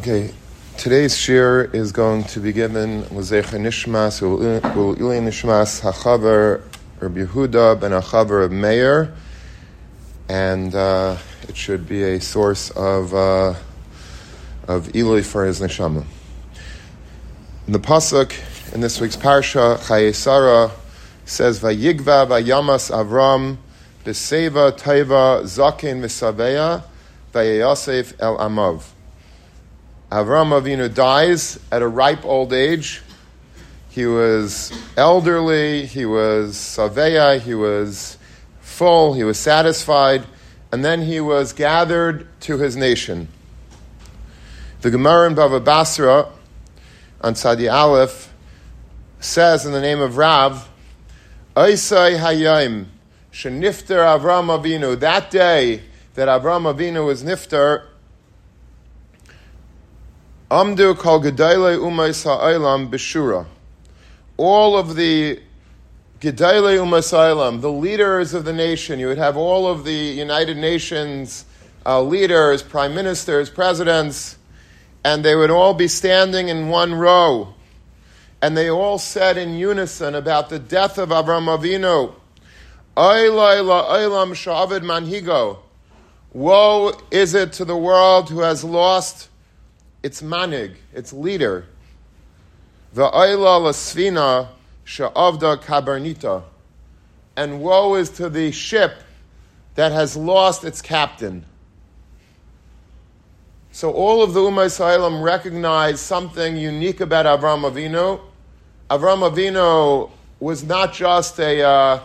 Okay, today's shir is going to be given Lezecha Nishmas, Uli Nishmas Hachaver Rabbi Yehuda ben Hachaver of Meir, and uh, it should be a source of uh, of Eloi for his neshama. In the pasuk in this week's parsha, Chayei Sarah says, "Vayigva vayamas Avram b'seva taiva zaken v'saveya vayasef el amav." Avram Avinu dies at a ripe old age. He was elderly, he was saveya, he was full, he was satisfied, and then he was gathered to his nation. The Gemara in Bava Basra on Sadi Aleph says in the name of Rav, Oisai Hayim, Shenifter Avram Avinu, that day that Avram Avinu was nifter, Amdu kol gedele umay ha'olam b'shura. All of the gedele umay the leaders of the nation, you would have all of the United Nations uh, leaders, prime ministers, presidents, and they would all be standing in one row. And they all said in unison about the death of Avram Avinu, manhigo. Woe is it to the world who has lost its manig, its leader. Va'ayla lasfina sha'avda kabernita. And woe is to the ship that has lost its captain. So all of the Ummah Yisraelim recognize something unique about Avram Avinu. Avram Avinu was not just a, uh,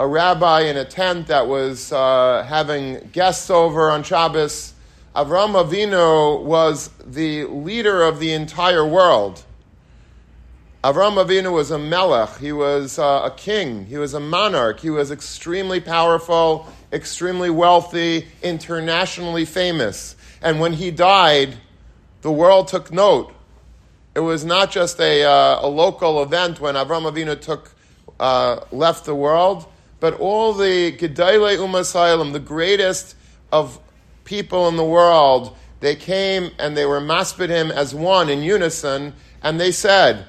a rabbi in a tent that was uh, having guests over on Shabbos. Avram Avinu was the leader of the entire world. Avram Avinu was a melech, he was uh, a king, he was a monarch, he was extremely powerful, extremely wealthy, internationally famous. And when he died, the world took note. It was not just a, uh, a local event when Avram Avinu took, uh, left the world, but all the Gedele Umasailam, the greatest of people in the world, they came and they were maspid him as one in unison, and they said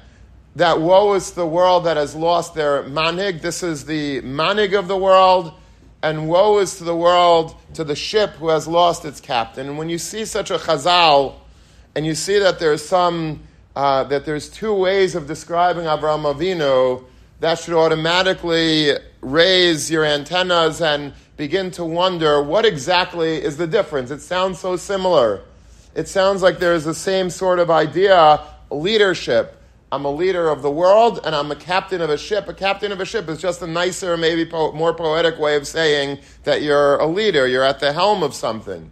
that woe is the world that has lost their manig. This is the manig of the world, and woe is to the world, to the ship who has lost its captain. And when you see such a chazal, and you see that there's some uh, that there's two ways of describing Avraham Avinu, that should automatically raise your antennas and begin to wonder what exactly is the difference. It sounds so similar. It sounds like there's the same sort of idea leadership. I'm a leader of the world and I'm a captain of a ship. A captain of a ship is just a nicer, maybe po- more poetic way of saying that you're a leader, you're at the helm of something.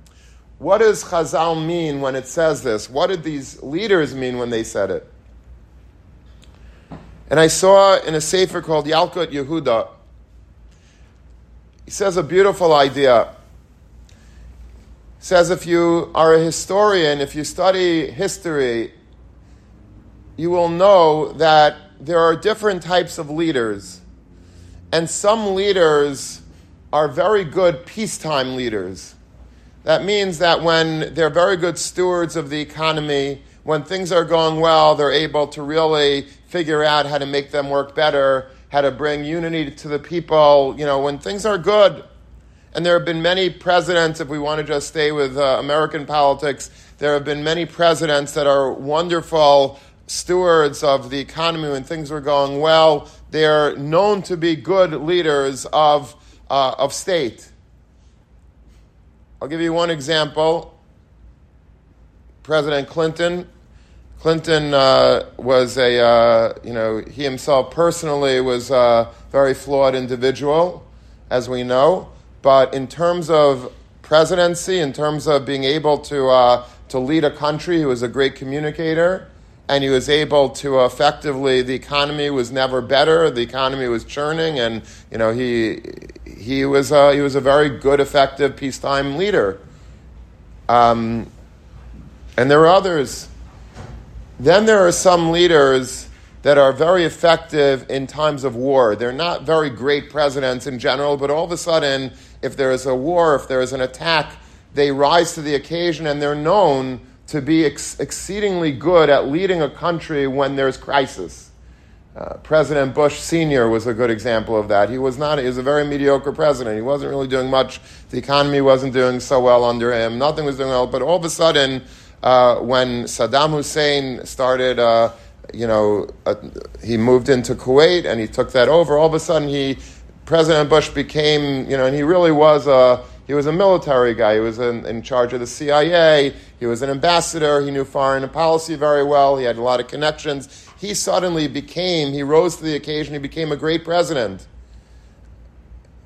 What does Chazal mean when it says this? What did these leaders mean when they said it? And I saw in a sefer called Yalkut Yehuda, he says a beautiful idea. He says if you are a historian, if you study history, you will know that there are different types of leaders. And some leaders are very good peacetime leaders. That means that when they're very good stewards of the economy, when things are going well, they're able to really figure out how to make them work better how to bring unity to the people, you know, when things are good. And there have been many presidents, if we want to just stay with uh, American politics, there have been many presidents that are wonderful stewards of the economy when things are going well. They're known to be good leaders of, uh, of state. I'll give you one example. President Clinton Clinton uh, was a, uh, you know, he himself personally was a very flawed individual, as we know. But in terms of presidency, in terms of being able to, uh, to lead a country, he was a great communicator. And he was able to effectively, the economy was never better. The economy was churning, and you know he he was a, he was a very good, effective peacetime leader. Um, and there were others then there are some leaders that are very effective in times of war. They're not very great presidents in general, but all of a sudden, if there is a war, if there is an attack, they rise to the occasion and they're known to be ex- exceedingly good at leading a country when there's crisis. Uh, president Bush Sr. was a good example of that. He was not, he was a very mediocre president. He wasn't really doing much. The economy wasn't doing so well under him. Nothing was doing well. But all of a sudden, uh, when Saddam Hussein started, uh, you know, uh, he moved into Kuwait and he took that over, all of a sudden he, President Bush became, you know, and he really was a, he was a military guy. He was in, in, charge of the CIA. He was an ambassador. He knew foreign policy very well. He had a lot of connections. He suddenly became, he rose to the occasion, he became a great president.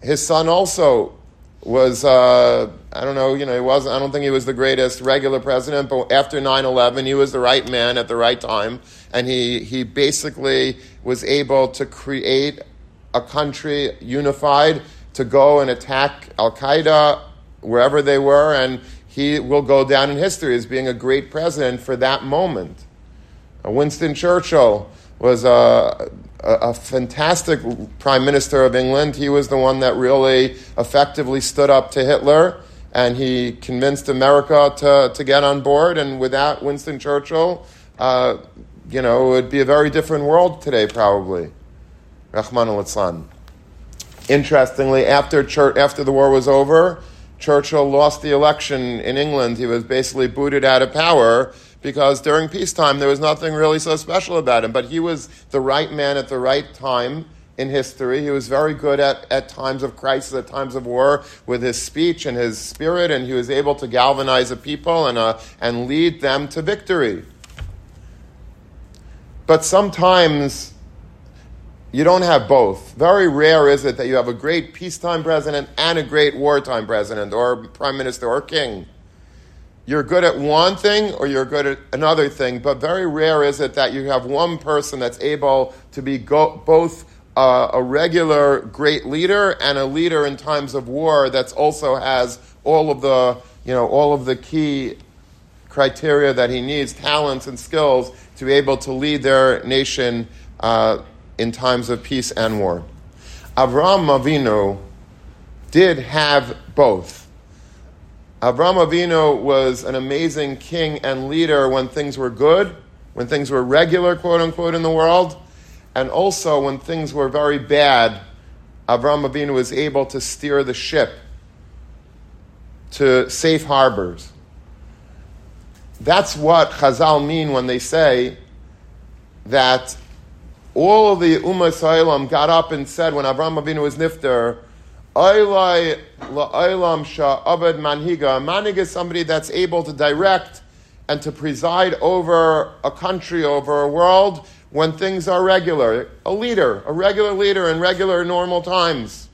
His son also was, uh, I don't know, you know, he wasn't, I don't think he was the greatest regular president, but after 9 11, he was the right man at the right time. And he, he basically was able to create a country unified to go and attack Al Qaeda wherever they were, and he will go down in history as being a great president for that moment. Uh, Winston Churchill was a, a, a, fantastic prime minister of England. He was the one that really effectively stood up to Hitler, and he convinced America to, to get on board. And without Winston Churchill, uh, you know, it would be a very different world today, probably. Rahman al Interestingly, after, church, after the war was over, Churchill lost the election in England. He was basically booted out of power because during peacetime there was nothing really so special about him. But he was the right man at the right time in history. He was very good at, at times of crisis, at times of war, with his speech and his spirit, and he was able to galvanize a people and, uh, and lead them to victory. But sometimes you don't have both. Very rare is it that you have a great peacetime president and a great wartime president or prime minister or king. You're good at one thing or you're good at another thing, but very rare is it that you have one person that's able to be go- both uh, a regular great leader and a leader in times of war that also has all of the you know all of the key criteria that he needs, talents and skills to be able to lead their nation uh, in times of peace and war. Avram Avinu did have both. Avram Avinu was an amazing king and leader when things were good, when things were regular, quote unquote, in the world, and also when things were very bad. Avram Avinu was able to steer the ship to safe harbors. That's what Chazal mean when they say that all of the Ummah Sa'ilam got up and said when Avraham Avinu was nifter, Oilai la'olam sha'abed manhiga. Manhig is somebody that's able to direct and to preside over a country, over a world, when things are regular. A leader, a regular leader in regular normal times.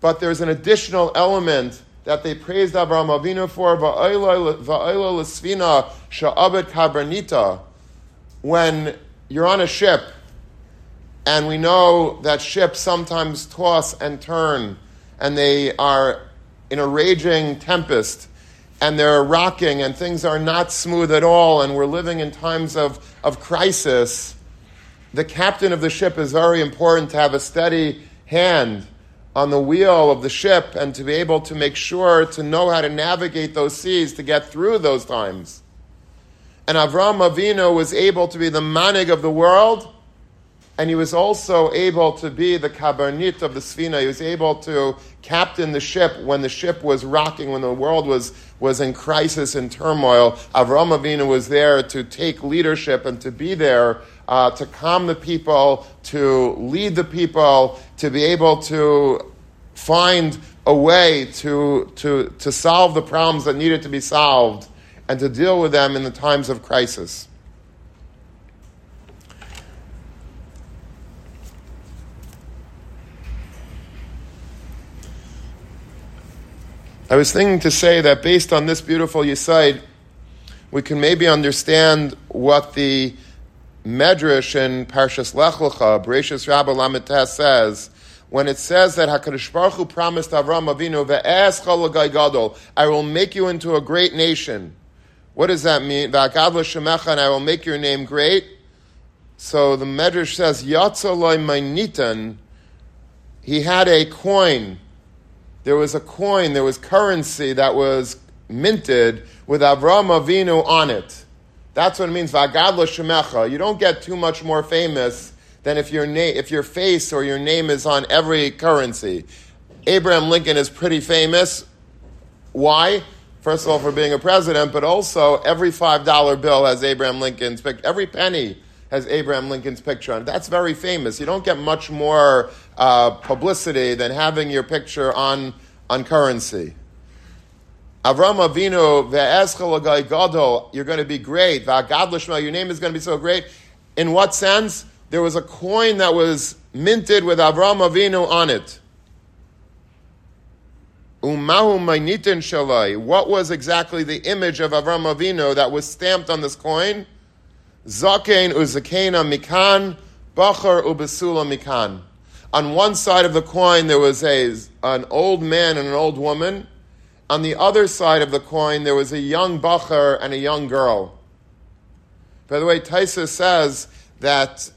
But there's an additional element that they praised Abraham Avinu for, va'oila l'sfina sha'abed kabernita, when you're on a ship, and we know that ships sometimes toss and turn, and they are in a raging tempest, and they're rocking, and things are not smooth at all, and we're living in times of, of crisis. The captain of the ship is very important to have a steady hand on the wheel of the ship and to be able to make sure to know how to navigate those seas to get through those times. And Avram Avinu was able to be the manig of the world, and he was also able to be the kabernit of the Sfina. He was able to captain the ship when the ship was rocking, when the world was, was in crisis and turmoil. Avram Avinu was there to take leadership and to be there uh, to calm the people, to lead the people, to be able to find a way to, to, to solve the problems that needed to be solved and to deal with them in the times of crisis. I was thinking to say that based on this beautiful Yisaid, we can maybe understand what the Medrash in Parshas Lech Lecha, Bereshis Rabba Lamed says, when it says that Hakadosh Baruch Hu promised Avram Avinu, "Ve'es gadol," I will make you into a great nation. What does that mean? Va'akadla shemecha, and I will make your name great. So the Medrash says, Yatzaloi Mainitan, he had a coin. There was a coin, there was currency that was minted with Avram Avinu on it. That's what it means, Vagadla Shemecha. You don't get too much more famous than if your, if your face or your name is on every currency. Abraham Lincoln is pretty famous. Why? First of all, for being a president, but also every $5 bill has Abraham Lincoln's picture. Every penny has Abraham Lincoln's picture on it. That's very famous. You don't get much more uh, publicity than having your picture on, on currency. Avram Avinu gadol, you're going to be great. Va'gad l'shma, your name is going to be so great. In what sense? There was a coin that was minted with Avram Avinu on it. Umahu mainitin shalai. What was exactly the image of Avram Avinu that was stamped on this coin? Zakein uzakena mikan, bachar ubesula mikan. On one side of the coin there was a, an old man and an old woman on the other side of the coin, there was a young bacher and a young girl. By the way, Taisa says that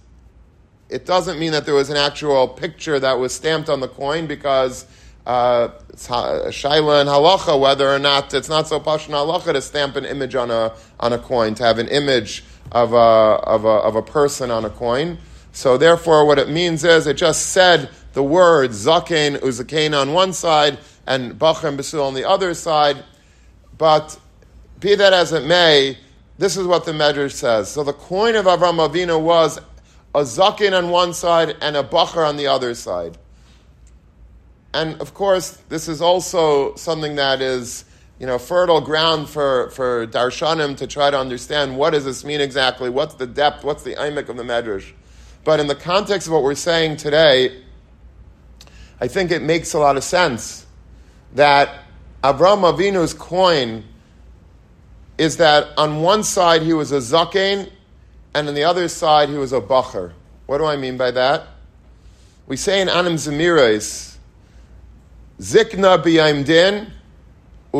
it doesn't mean that there was an actual picture that was stamped on the coin because uh, shaila and halacha whether or not it's not so pashon halacha to stamp an image on a on a coin to have an image of a, of a of a person on a coin. So therefore, what it means is it just said the word zaken uzaken on one side and Bachar and Basul on the other side. But be that as it may, this is what the Medrash says. So the coin of Avram Avinu was a zakin on one side and a Bachar on the other side. And of course, this is also something that is you know, fertile ground for, for darshanim to try to understand what does this mean exactly, what's the depth, what's the imik of the medrash. But in the context of what we're saying today, I think it makes a lot of sense that Avram Avinu's coin is that on one side he was a zaken, and on the other side he was a bacher. What do I mean by that? We say in Anim Zemiris, Zikna b'yam din,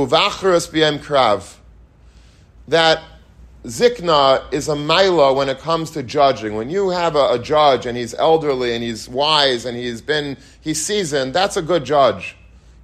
uvachrus b'yam krav, that Zikna is a maila when it comes to judging. When you have a, a, judge and he's elderly and he's wise and he's been he's seasoned, that's a good judge.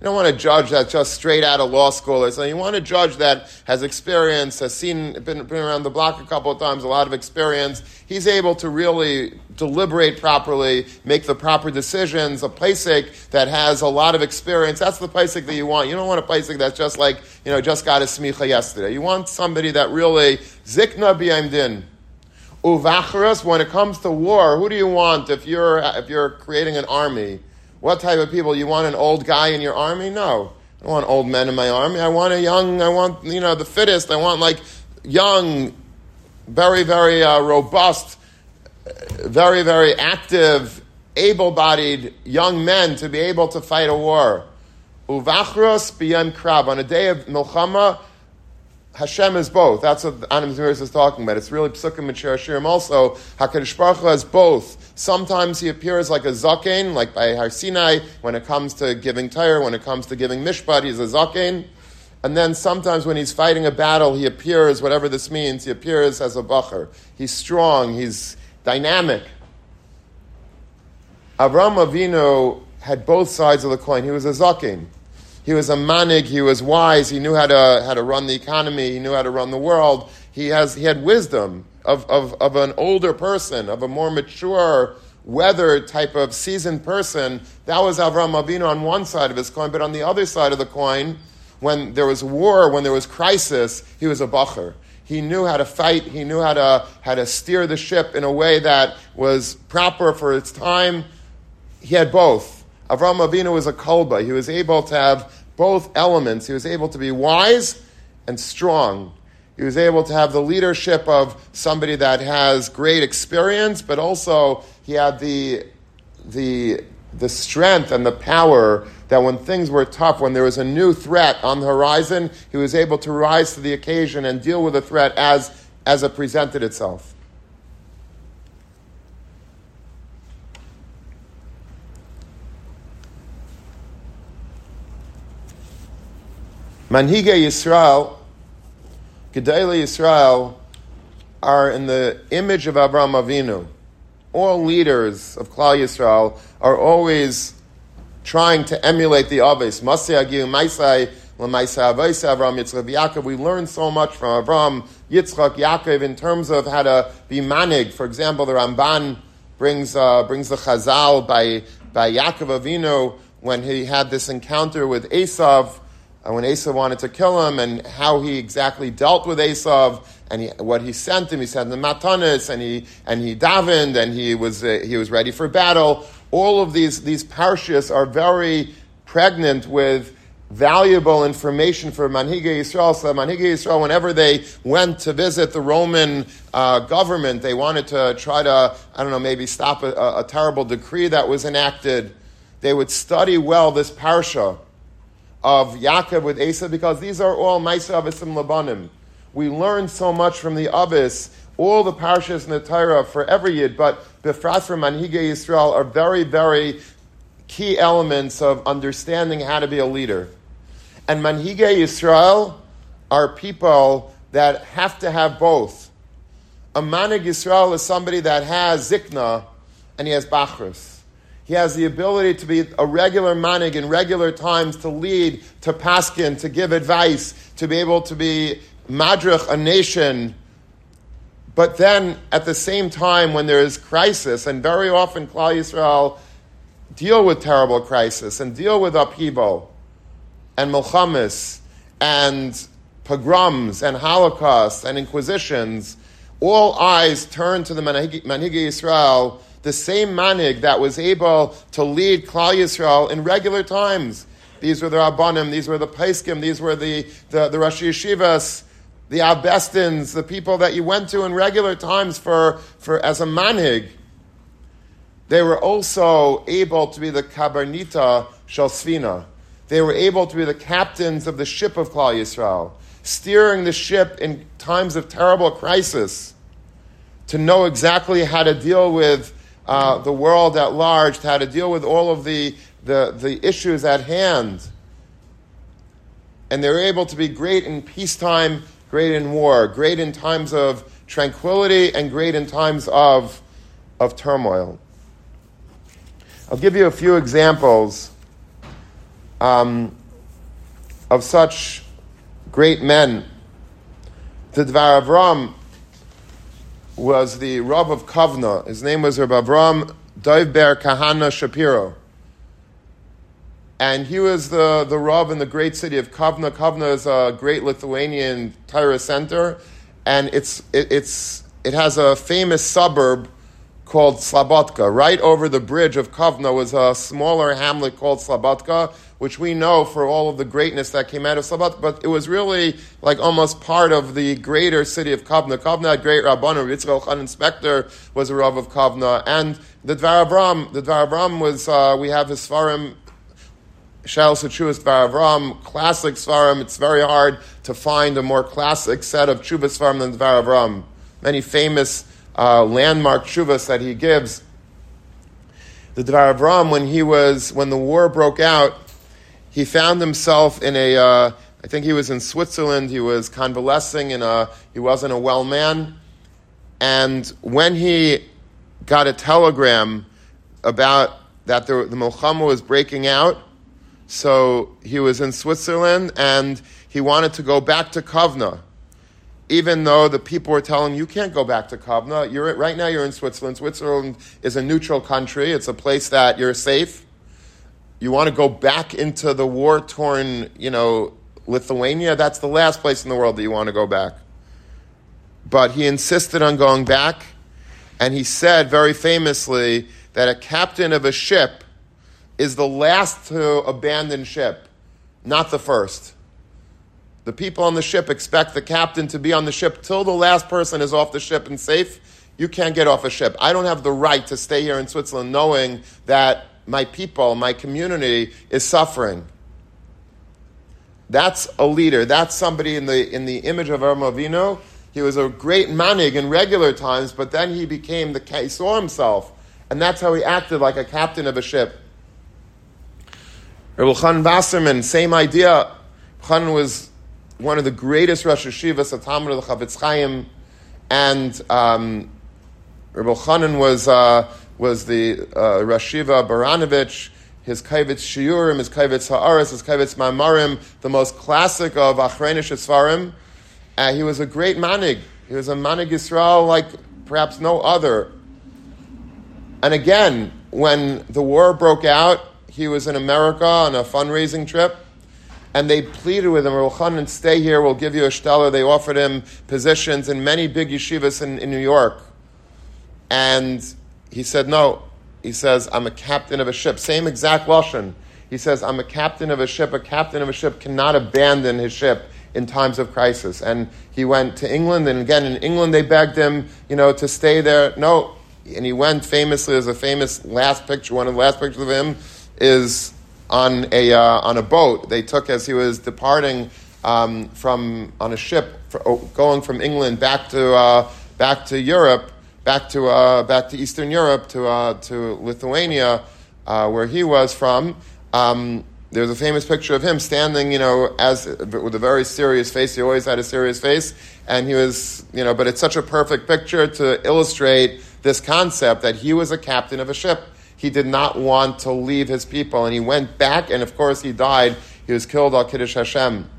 You don't want a judge that's just straight out of law school or something. You want a judge that has experience, has seen, been, been around the block a couple of times, a lot of experience. He's able to really deliberate properly, make the proper decisions. A Pesach that has a lot of experience, that's the Pesach that you want. You don't want a Pesach that's just like, you know, just got a smicha yesterday. You want somebody that really, zikna b'yam din. Uvachras, when it comes to war, who do you want if you're, if you're creating an army? What type of people? You want an old guy in your army? No. I don't want old men in my army. I want a young, I want, you know, the fittest. I want like young, very, very uh, robust, very, very active, able bodied young men to be able to fight a war. Uvachros b'yem krab. On a day of milchama, Hashem is both. That's what Anim Zmiris is talking about. It's really Psukim and Shir also. HaKadosh Baruch Hu has both. Sometimes he appears like a Zaken, like by Har Sinai, when it comes to giving Torah, when it comes to giving Mishpat, he's a Zaken. And then sometimes when he's fighting a battle, he appears, whatever this means, he appears as a Bacher. He's strong, he's dynamic. Avram Avinu had both sides of the coin. He was a Zaken. He was a manig. He was wise. He knew how to how to run the economy. He knew how to run the world. He has he had wisdom of, of, of an older person, of a more mature, weathered type of seasoned person. That was Avram Avinu on one side of his coin, but on the other side of the coin, when there was war, when there was crisis, he was a bacher. He knew how to fight. He knew how to how to steer the ship in a way that was proper for its time. He had both. Avram Avinu was a kolba. He was able to have both elements. He was able to be wise and strong. He was able to have the leadership of somebody that has great experience, but also he had the, the, the strength and the power that when things were tough, when there was a new threat on the horizon, he was able to rise to the occasion and deal with the threat as, as it presented itself. Manhige Yisrael, Gedele Yisrael, are in the image of Abraham Avinu. All leaders of Klal Yisrael are always trying to emulate the Aves. Masei Agiu Maisai Lamaisa Avaisa Avram Yitzchak Yaakov. We learn so much from Avram Yitzchak Yaakov in terms of how to be manig. For example, the Ramban brings uh, brings the Chazal by by Yaakov Avinu when he had this encounter with Esav uh, when Esav wanted to kill him and how he exactly dealt with Esav and he, what he sent him. He sent the matanis and he and he davened and he was uh, he was ready for battle. All of these these parshas are very pregnant with valuable information for Manhige Yisrael. So Manhige Yisrael, whenever they went to visit the Roman uh, government, they wanted to try to I don't know maybe stop a, a terrible decree that was enacted. They would study well this parsha of Yaakov with Esav because these are all Maisa Avisim Labanim. We learn so much from the Avis, all the parshas in the Torah for every Yid, but Befrat for Manhige Yisrael are very, very key elements of understanding how to be a leader. And Manhige Yisrael are people that have to have both. A Manig Yisrael is somebody that has Zikna and he has Bachrus. He has the ability to be a regular manig in regular times, to lead, to paskin, to give advice, to be able to be madrich, a nation. But then, at the same time, when there is crisis, and very often Klal Yisrael deal with terrible crisis and deal with upheaval and milchamis and pogroms and holocausts and inquisitions, all eyes turn to the Manhigi Yisrael the same manig that was able to lead Klal Yisrael in regular times. These were the Rabbanim, these were the Paiskim, these were the, the, the Rosh Yeshivas, the Abestins, the people that you went to in regular times for, for as a manig. They were also able to be the Kabarnita Shalsvina. They were able to be the captains of the ship of Klal Yisrael, steering the ship in times of terrible crisis, to know exactly how to deal with uh, the world at large, to how to deal with all of the, the, the issues at hand. And they're able to be great in peacetime, great in war, great in times of tranquility, and great in times of, of turmoil. I'll give you a few examples um, of such great men. The Dvar Avram was the Rav of Kovna. His name was Rabbi Avram Dovber Kahana Shapiro. And he was the, the Rav in the great city of Kovna. Kovna is a great Lithuanian Torah center, and it's, it, it's, it has a famous suburb called Slabotka. Right over the bridge of Kovna was a smaller hamlet called Slabotka, which we know for all of the greatness that came out of Slabotka, but it was really like almost part of the greater city of Kovna. Kovna had great Rabbanim. Yitzchak Elchanan Spektor was a Rav of Kovna, and the Dvar Avram, the Dvar Avram was, uh, we have his Svarim, Shal Dvar Avram, classic Svarim. It's very hard to find a more classic set of Chuvas Svarim than Dvar Avram. Many famous uh, landmark Chuvas that he gives. The Dvar Avram, when he was, when the war broke out, he found himself in a, uh, I think he was in Switzerland, he was convalescing, and he wasn't a well man. And when he got a telegram about that the, the Milchama was breaking out, so he was in Switzerland and he wanted to go back to Kovna even though the people were telling you can't go back to Kovna. You're right now. You're in Switzerland. Switzerland is a neutral country. It's a place that you're safe. You want to go back into the war torn, you know, Lithuania. That's the last place in the world that you want to go back. But he insisted on going back, and he said very famously that a captain of a ship is the last to abandon ship, not the first. The people on the ship expect the captain to be on the ship till the last person is off the ship and safe. You can't get off a ship. I don't have the right to stay here in Switzerland knowing that my people, my community is suffering. That's a leader. That's somebody in the, in the image of Avinu. He was a great manig in regular times, but then he became the, he saw himself. And that's how he acted like a captain of a ship. Rabbi Elchonon Wasserman, same idea. Khan was one of the greatest Rosh Hashivas, a Talmud of the Chafetz Chaim, and um, Rabbi Chanan was, uh, was the uh, Rosh Hashiva Baranovich. his Kavitz Shiurim, his Kavitz Ha'aris, his Kavitz Mamarim, the most classic of Achrenish Svarim. Uh, he was a great manig. He was a manig Yisrael like perhaps no other. And again, when the war broke out, he was in America on a fundraising trip, and they pleaded with him, Ruchanan, stay here, we'll give you a stellar. They offered him positions in many big yeshivas in, in New York. And he said, no, he says, I'm a captain of a ship. Same exact Lashon. He says, I'm a captain of a ship. A captain of a ship cannot abandon his ship in times of crisis. And he went to England, and again in England they begged him, you know, to stay there. No, and he went famously. There's a famous last picture. One of the last pictures of him is on a uh, on a boat they took as he was departing um, from on a ship for, oh, going from England back to uh, back to Europe back to uh, back to Eastern Europe to uh, to Lithuania, uh, where he was from. Um, there's a famous picture of him standing, you know, as with a very serious face. He always had a serious face, and he was, you know, but it's such a perfect picture to illustrate this concept that he was a captain of a ship. He did not want to leave his people, and he went back, and of course he died. He was killed al Kiddush Hashem.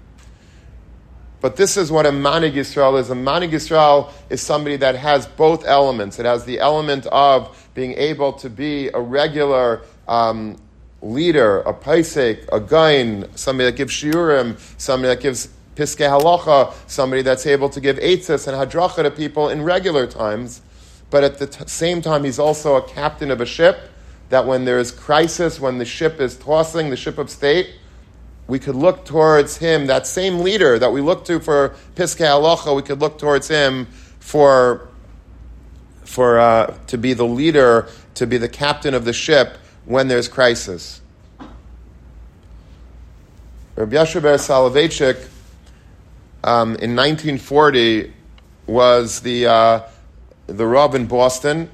But this is what a Manig Yisrael is. A Manig Yisrael is somebody that has both elements. It has the element of being able to be a regular um, leader, a paisek, a gain, somebody that gives shiurim, somebody that gives piskei halacha, somebody that's able to give eitzis and hadracha to people in regular times. But at the t- same time, he's also a captain of a ship that when there is crisis, when the ship is tossing, the ship of state, we could look towards him, that same leader that we look to for Piskei Halacha, we could look towards him for, for uh, to be the leader, to be the captain of the ship when there's crisis. Rabbi Yoshe Ber Soloveitchik um, in 1940 was the, uh, the Rav in Boston,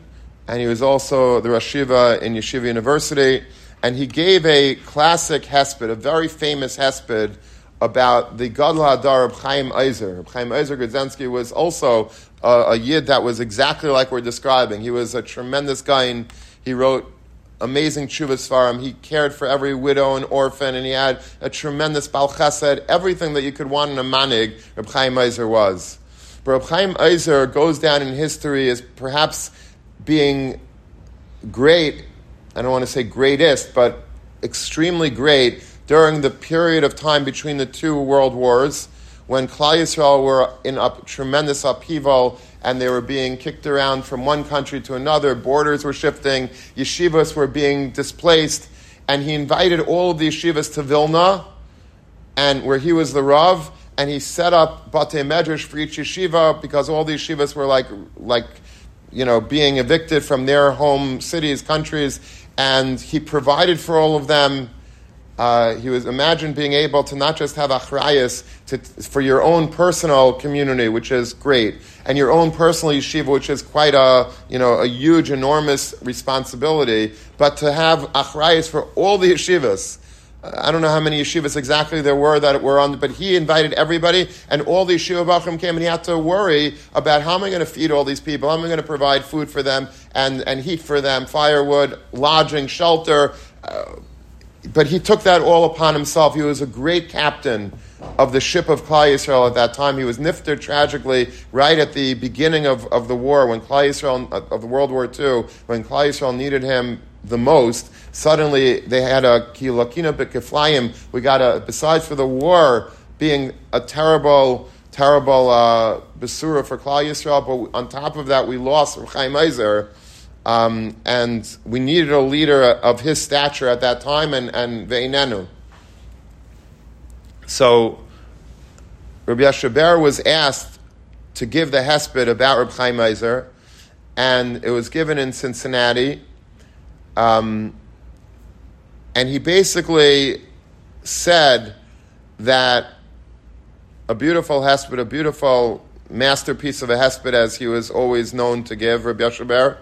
and he was also the Rashiva in Yeshiva University and he gave a classic hesped, a very famous hesped, about the Gadol Hadar of Chaim Ozer. Chaim Ozer Grodzinski was also a, a, yid that was exactly like we're describing. He was a tremendous guy, and he wrote amazing tshuvas farim. He cared for every widow and orphan, and he had a tremendous bal chesed, everything that you could want in a manig, Reb Chaim Ozer was. But Reb Chaim Ozer goes down in history as perhaps being great I don't want to say greatest, but extremely great during the period of time between the two world wars when Klal Yisrael were in a tremendous upheaval and they were being kicked around from one country to another, borders were shifting, yeshivas were being displaced, and he invited all of the yeshivas to Vilna, and where he was the Rav, and he set up Bate Medrash for each yeshiva because all the yeshivas were like, like, you know, being evicted from their home cities, countries, and he provided for all of them. Uh, he was imagine being able to not just have achrayas to, for your own personal community, which is great, and your own personal yeshiva, which is quite a you know a huge, enormous responsibility, but to have achrayas for all the yeshivas. I don't know how many yeshivas exactly there were that were on, but he invited everybody, and all the yeshiva bachim came, and he had to worry about how am I going to feed all these people? How am I going to provide food for them and, and heat for them, firewood, lodging, shelter? Uh, but he took that all upon himself. He was a great captain of the ship of Klal Yisrael at that time. He was nifter tragically right at the beginning of, of the war, when Klal Yisrael, of the World War II, when Klal Yisrael needed him the most, suddenly they had a kilakina bekiflayim. We got a, besides for the war being a terrible, terrible uh, besura for Klal Yisrael, but on top of that, we lost Chaim Ozer. Um, and we needed a leader of his stature at that time, and, and Ve'inenu. So, Rabbi Yoshe Ber was asked to give the hesped about Rabbi Chaim Ozer, and it was given in Cincinnati, um, and he basically said that a beautiful hesped, a beautiful masterpiece of a hesped, as he was always known to give, Rabbi Yoshe Ber,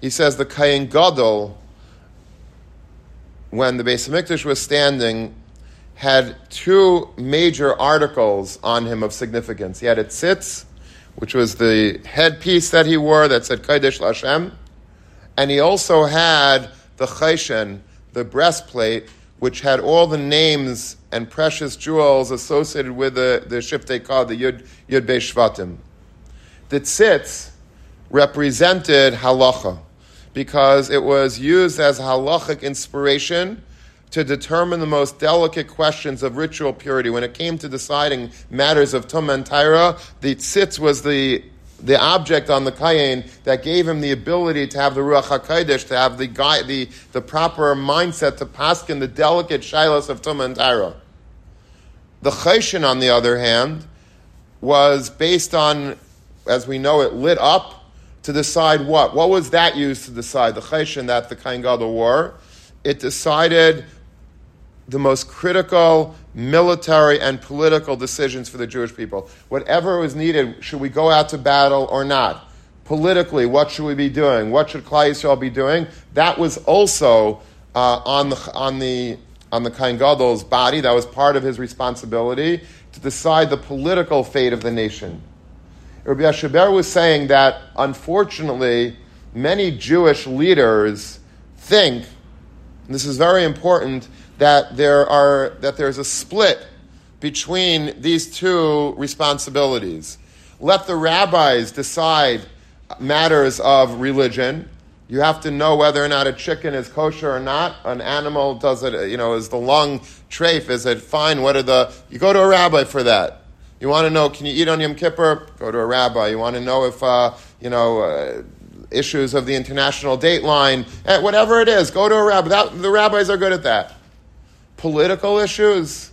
he says the Kayin Gadol, when the Beis Hamikdash was standing, had two major articles on him of significance. He had a tzitz, which was the headpiece that he wore that said Kodesh Lashem, and he also had the chayshen, the breastplate, which had all the names and precious jewels associated with the, the Shiftei called the Yud, Yud Be Shvatim. The tzitz represented halacha because it was used as halachic inspiration to determine the most delicate questions of ritual purity. When it came to deciding matters of Tum and Taira, the tzitz was the the object on the kayin that gave him the ability to have the ruach hakodesh, to have the guy, the, the proper mindset to paskin the delicate shilas of tum and taira. The chayshin, on the other hand, was based on, as we know it, lit up to decide what. What was that used to decide? The chayshin that the kain gadol wore. It decided the most critical military and political decisions for the Jewish people. Whatever was needed, should we go out to battle or not? Politically, what should we be doing? What should Klal Yisrael be doing? That was also uh, on the on the on the Kain Gadol's body. That was part of his responsibility to decide the political fate of the nation. Rabbi Ashaber was saying that unfortunately, many Jewish leaders think, this is very important, that there are that there's a split between these two responsibilities. Let the rabbis decide matters of religion. You have to know whether or not a chicken is kosher or not. An animal does it, you know, is the lung treif, is it fine? What are the, you go to a rabbi for that. You want to know, can you eat on Yom Kippur? Go to a rabbi. You want to know if, uh, you know, uh, issues of the international date line, eh, whatever it is, go to a rabbi. That, the rabbis are good at that political issues,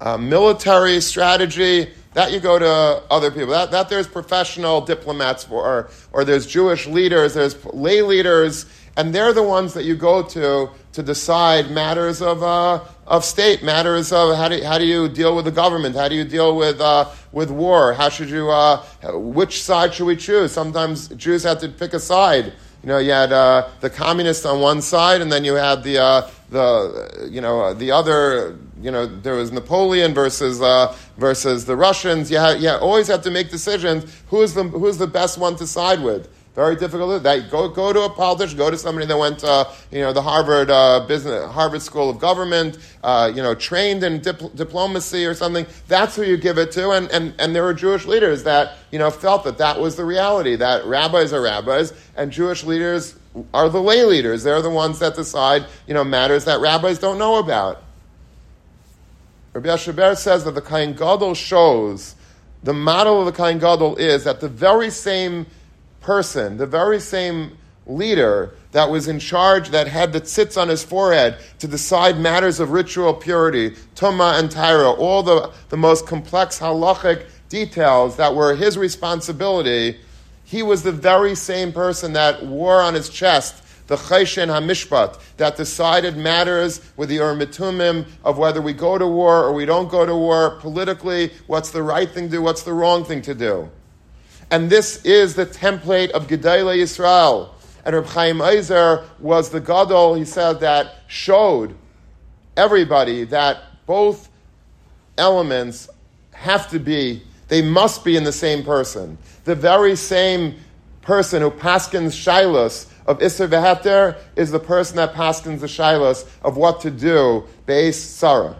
uh, military strategy, that you go to other people. That, that there's professional diplomats for, or, or there's Jewish leaders, there's lay leaders, and they're the ones that you go to to decide matters of, uh, of state, matters of how do, how do you deal with the government, how do you deal with, uh, with war, how should you, uh, which side should we choose? Sometimes Jews had to pick a side. You know, you had uh, the communists on one side, and then you had the uh, the you know the other you know there was Napoleon versus uh, versus the Russians. You you always have to make decisions. Who is the who is the best one to side with? Very difficult. That go go to a politician, go to somebody that went to you know the Harvard uh, business Harvard School of Government, uh, you know trained in dip- diplomacy or something. That's who you give it to. And, and and there were Jewish leaders that you know felt that that was the reality. That rabbis are rabbis and Jewish leaders are the lay leaders. They're the ones that decide you know matters that rabbis don't know about. Rabbi Ashaber says that the Kain Gadol shows the model of the Kain Gadol is that the very same person, the very same leader that was in charge, that had the tzitz on his forehead to decide matters of ritual purity, tuma and tyra, all the, the most complex halachic details that were his responsibility, he was the very same person that wore on his chest the Chayshen HaMishpat, that decided matters with the Urmitumim of whether we go to war or we don't go to war, politically, what's the right thing to do, what's the wrong thing to do. And this is the template of Gedolei Yisrael. And Reb Chaim Ozer was the Gadol, he said, that showed everybody that both elements have to be, they must be in the same person. The very same person who paskins shilas of Isser Veheter is the person that paskins the shilas of what to do, Beis Sarah.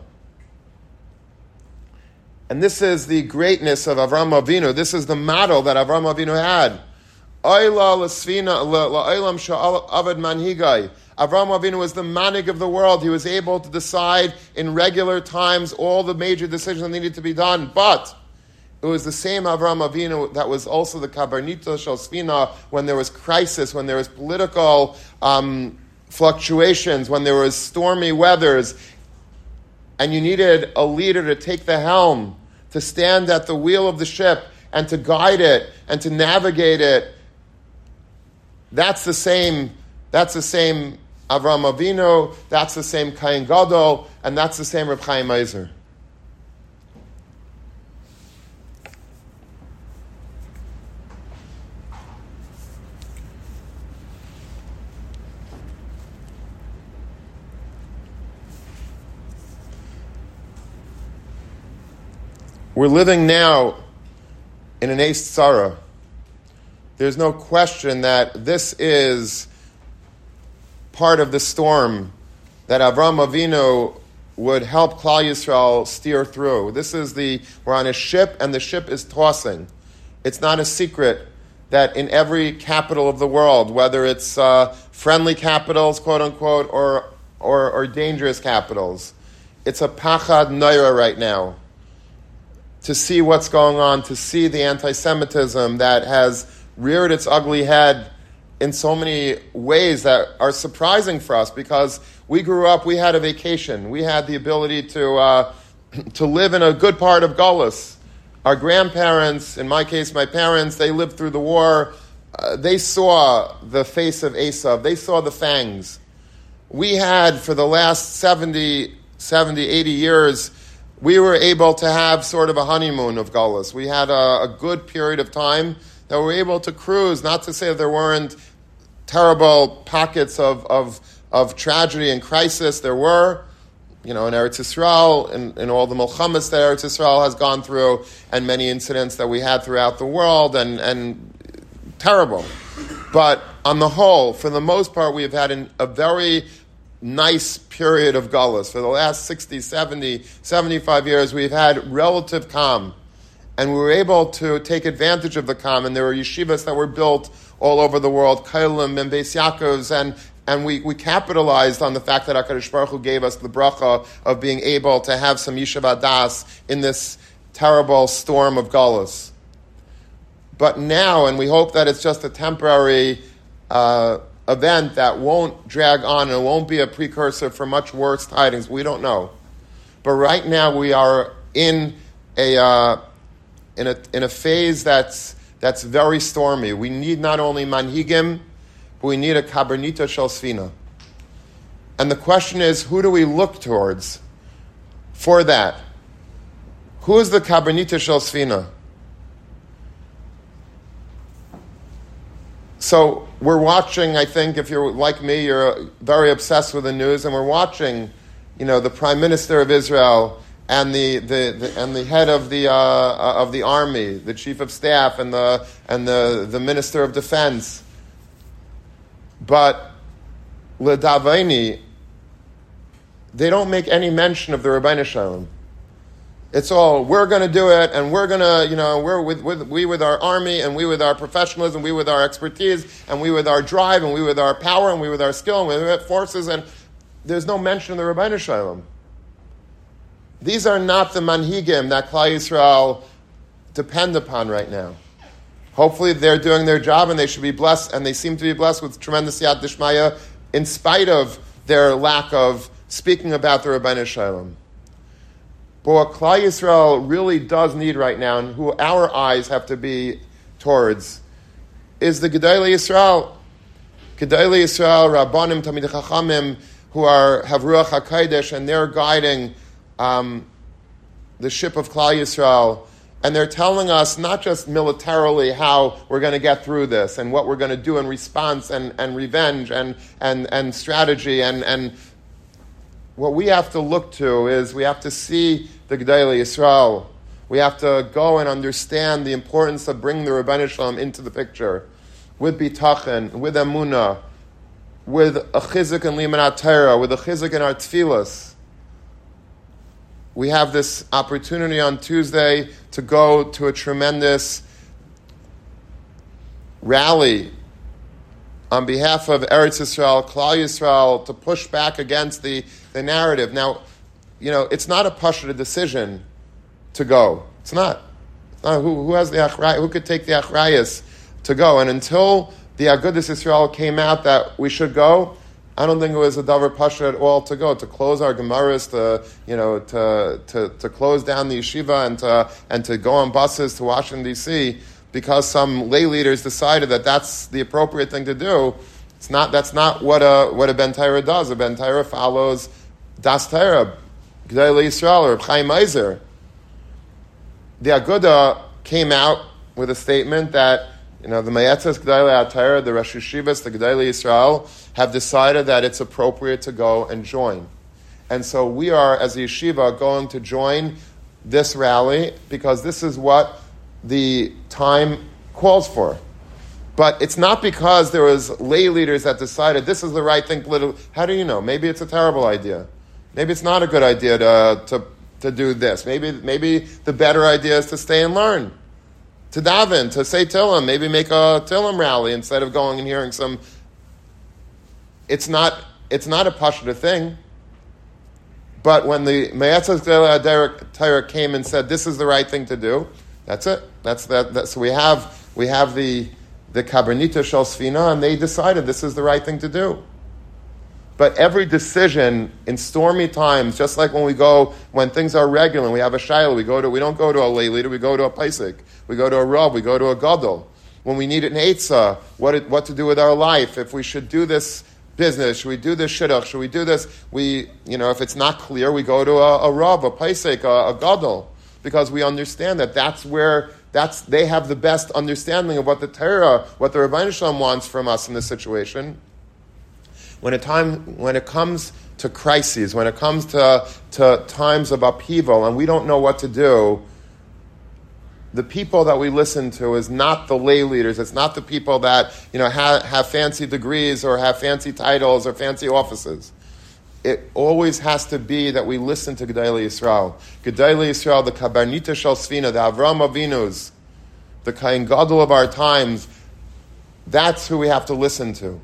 And this is the greatness of Avram Avinu. This is the model that Avram Avinu had. Avram Avinu was the manig of the world. He was able to decide in regular times all the major decisions that needed to be done. But it was the same Avram Avinu that was also the Kabarnito Shal Sfina when there was crisis, when there was political um, fluctuations, when there was stormy weathers, and you needed a leader to take the helm, to stand at the wheel of the ship and to guide it and to navigate it. That's the same. That's the same Avram Avinu. That's the same Kain Gadol, and that's the same Reb Chaim Ozer. We're living now in an Ace Tsara. There's no question that this is part of the storm that Avram Avinu would help Klal Yisrael steer through. This is the, we're on a ship and the ship is tossing. It's not a secret that in every capital of the world, whether it's uh, friendly capitals, quote unquote, or, or, or dangerous capitals, it's a pachad naira right now to see what's going on, to see the anti Semitism that has reared its ugly head in so many ways that are surprising for us because we grew up, we had a vacation, we had the ability to, uh, to live in a good part of Gullus. Our grandparents, in my case, my parents, they lived through the war. Uh, they saw the face of Esav, they saw the fangs. We had, for the last 70, 70 80 years, we were able to have sort of a honeymoon of Gullus. We had a, a good period of time that we were able to cruise, not to say there weren't terrible pockets of, of of tragedy and crisis there were, you know, in Eretz Yisrael, in, in all the milchamas that Eretz Yisrael has gone through, and many incidents that we had throughout the world, and, and terrible. But on the whole, for the most part, we have had an, a very nice period of gullus. For the last 60, 70, 75 years, we've had relative calm. And we were able to take advantage of the calm. And there were yeshivas that were built all over the world, Kailim and Beis Yaakovs, and, and we, we capitalized on the fact that HaKadosh Baruch Hu gave us the bracha of being able to have some yeshiva Das in this terrible storm of Gullus. But now, and we hope that it's just a temporary uh, event that won't drag on and won't be a precursor for much worse tidings, we don't know. But right now, we are in a, uh, in a, in a phase that's, that's very stormy. We need not only manhigim, but we need a Kabernita Shel Sfina. And the question is, who do we look towards for that? Who is the Kabernita Shel So we're watching, I think, if you're like me, you're very obsessed with the news, and we're watching, you know, the Prime Minister of Israel and the, the, the, and the head of the, uh, uh of the army, the chief of staff, and the, and the, the minister of defense but Ledavaini, they don't make any mention of the Ribono Shel Olam. It's all we're going to do it, and we're going to, you know, we're with, with we with our army, and we with our professionalism, we with our expertise, and we with our drive, and we with our power, and we with our skill, and we with forces, and there's no mention of the Ribono Shel Olam. These are not the manhigim that Klal Yisrael depend upon right now. Hopefully, they're doing their job and they should be blessed, and they seem to be blessed with tremendous yad dishmaya in spite of their lack of speaking about the Ribono Shel Olam. But what Klal Yisrael really does need right now, and who our eyes have to be towards, is the Gedolei Yisrael. Gedolei Yisrael, Rabbanim, Talmidei Chachamim, who are, have Ruach HaKodesh, and they're guiding um, the ship of Klal Yisrael and they're telling us not just militarily how we're going to get through this and what we're going to do in response and, and revenge and, and, and strategy. And, and what we have to look to is we have to see the Gedolei Yisrael. We have to go and understand the importance of bringing the Ribono Shel Olam into the picture with bitachon, with emuna, with a chizik and limanat with a chizik in our tefillas we have this opportunity on Tuesday to go to a tremendous rally on behalf of Eretz Yisrael, Klal Yisrael, to push back against the, the narrative. Now, you know, it's not a Pasha decision to go. It's not. It's not who, who has the achrayas, who could take the achrayas to go. And until the Agudas Yisrael came out that we should go, I don't think it was a davar pasha at all to go to close our gemaras, to you know, to, to, to close down the yeshiva and to and to go on buses to Washington D.C. because some lay leaders decided that that's the appropriate thing to do. It's not. That's not what a what a ben Torah does. A ben Torah follows das Torah, Gedolei Yisrael or Chaim Ozer. The Aguda came out with a statement that you know, the Moetzes Gedolei HaTorah, the Rosh Yeshivas, the Gedolei Yisrael, have decided that it's appropriate to go and join. And so we are, as a yeshiva, going to join this rally because this is what the time calls for. But it's not because there was lay leaders that decided this is the right thing politically. How do you know? Maybe it's a terrible idea. Maybe it's not a good idea to, to, to do this. Maybe, maybe the better idea is to stay and learn. To daven, to say Tillim, maybe make a Tillim rally instead of going and hearing some. It's not, it's not a Pashta thing. But when the Me'etzah Torah came and said this is the right thing to do, that's it. That's that. so we have we have the the Kabernita Shel Sfina, and they decided this is the right thing to do. But every decision in stormy times, just like when we go, when things are regular, we have a shayla, we go to, we don't go to a lay leader, we go to a paisik, we go to a rav, we go to a gadol. When we need an eitzah, what, it, what to do with our life, if we should do this business, should we do this shidduch, should we do this, we, you know, if it's not clear, we go to a, a rav, a paisik, a, a gadol, because we understand that that's where that's, they have the best understanding of what the Torah, what the Ribono Shel Olam wants from us in this situation. When, a time, when it comes to crises, when it comes to, to times of upheaval, and we don't know what to do, the people that we listen to is not the lay leaders. It's not the people that you know have, have fancy degrees or have fancy titles or fancy offices. It always has to be that we listen to Gedolei Yisrael. Gedolei Yisrael, the Kabarnita Shel Sfina, the Avram Avinus, the Kohen Gadol of our times, that's who we have to listen to.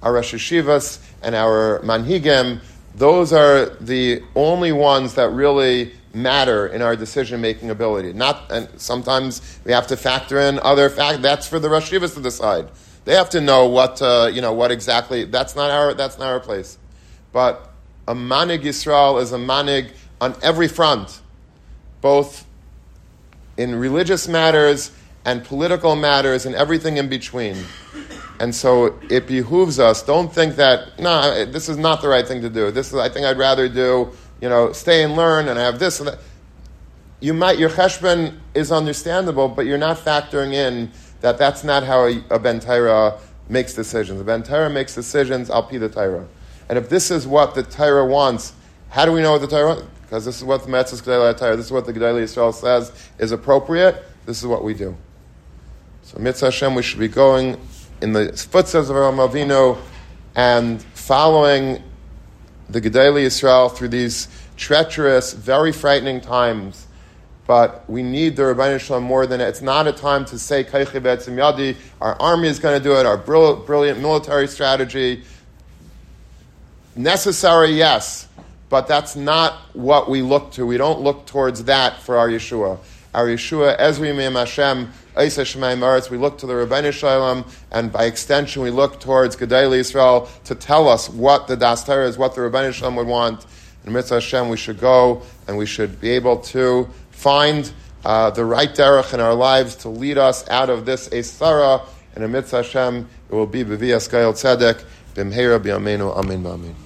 Our Rosh Yeshivas and our Manhigim, those are the only ones that really matter in our decision making ability. Not, and sometimes we have to factor in other fact. That's for the Rosh Yeshivas to decide. They have to know what, uh, you know, what exactly. That's not our. That's not our place. But a manhig Yisrael is a manhig on every front, both in religious matters and political matters and everything in between. And so it behooves us. Don't think that no, this is not the right thing to do. This is I think I'd rather do you know stay and learn and have this and that. You might your cheshbon is understandable, but you're not factoring in that that's not how a, a ben makes decisions. A ben makes decisions al pi the Torah. And if this is what the Torah wants, how do we know what the Torah wants? Because this is what the Moetzes Gedolei Torah, this is what the Gedolei Yisrael says is appropriate. This is what we do. So Mitzvah Hashem, we should be going in the footsteps of our Avinu and following the Gedolei Yisrael through these treacherous, very frightening times. But we need the Ribono Shel Olam more than it. It's not a time to say Yadi. Our army is going to do it. Our brilliant military strategy. Necessary, yes, but that's not what we look to. We don't look towards that for our Yeshua. Our Yeshua, Ezri Me'em Hashem, Eisa Shemaim we look to the Ribono Shel Olam, and by extension, we look towards Gedolei Israel to tell us what the Das is, what the Ribono Shel Olam would want. In Mitzvah Hashem, we should go and we should be able to find uh, the right derech in our lives to lead us out of this Esara. And in Hashem, it will be B'vi Askayel Tzedek, B'mheira B'yameinu, Amen, Amen.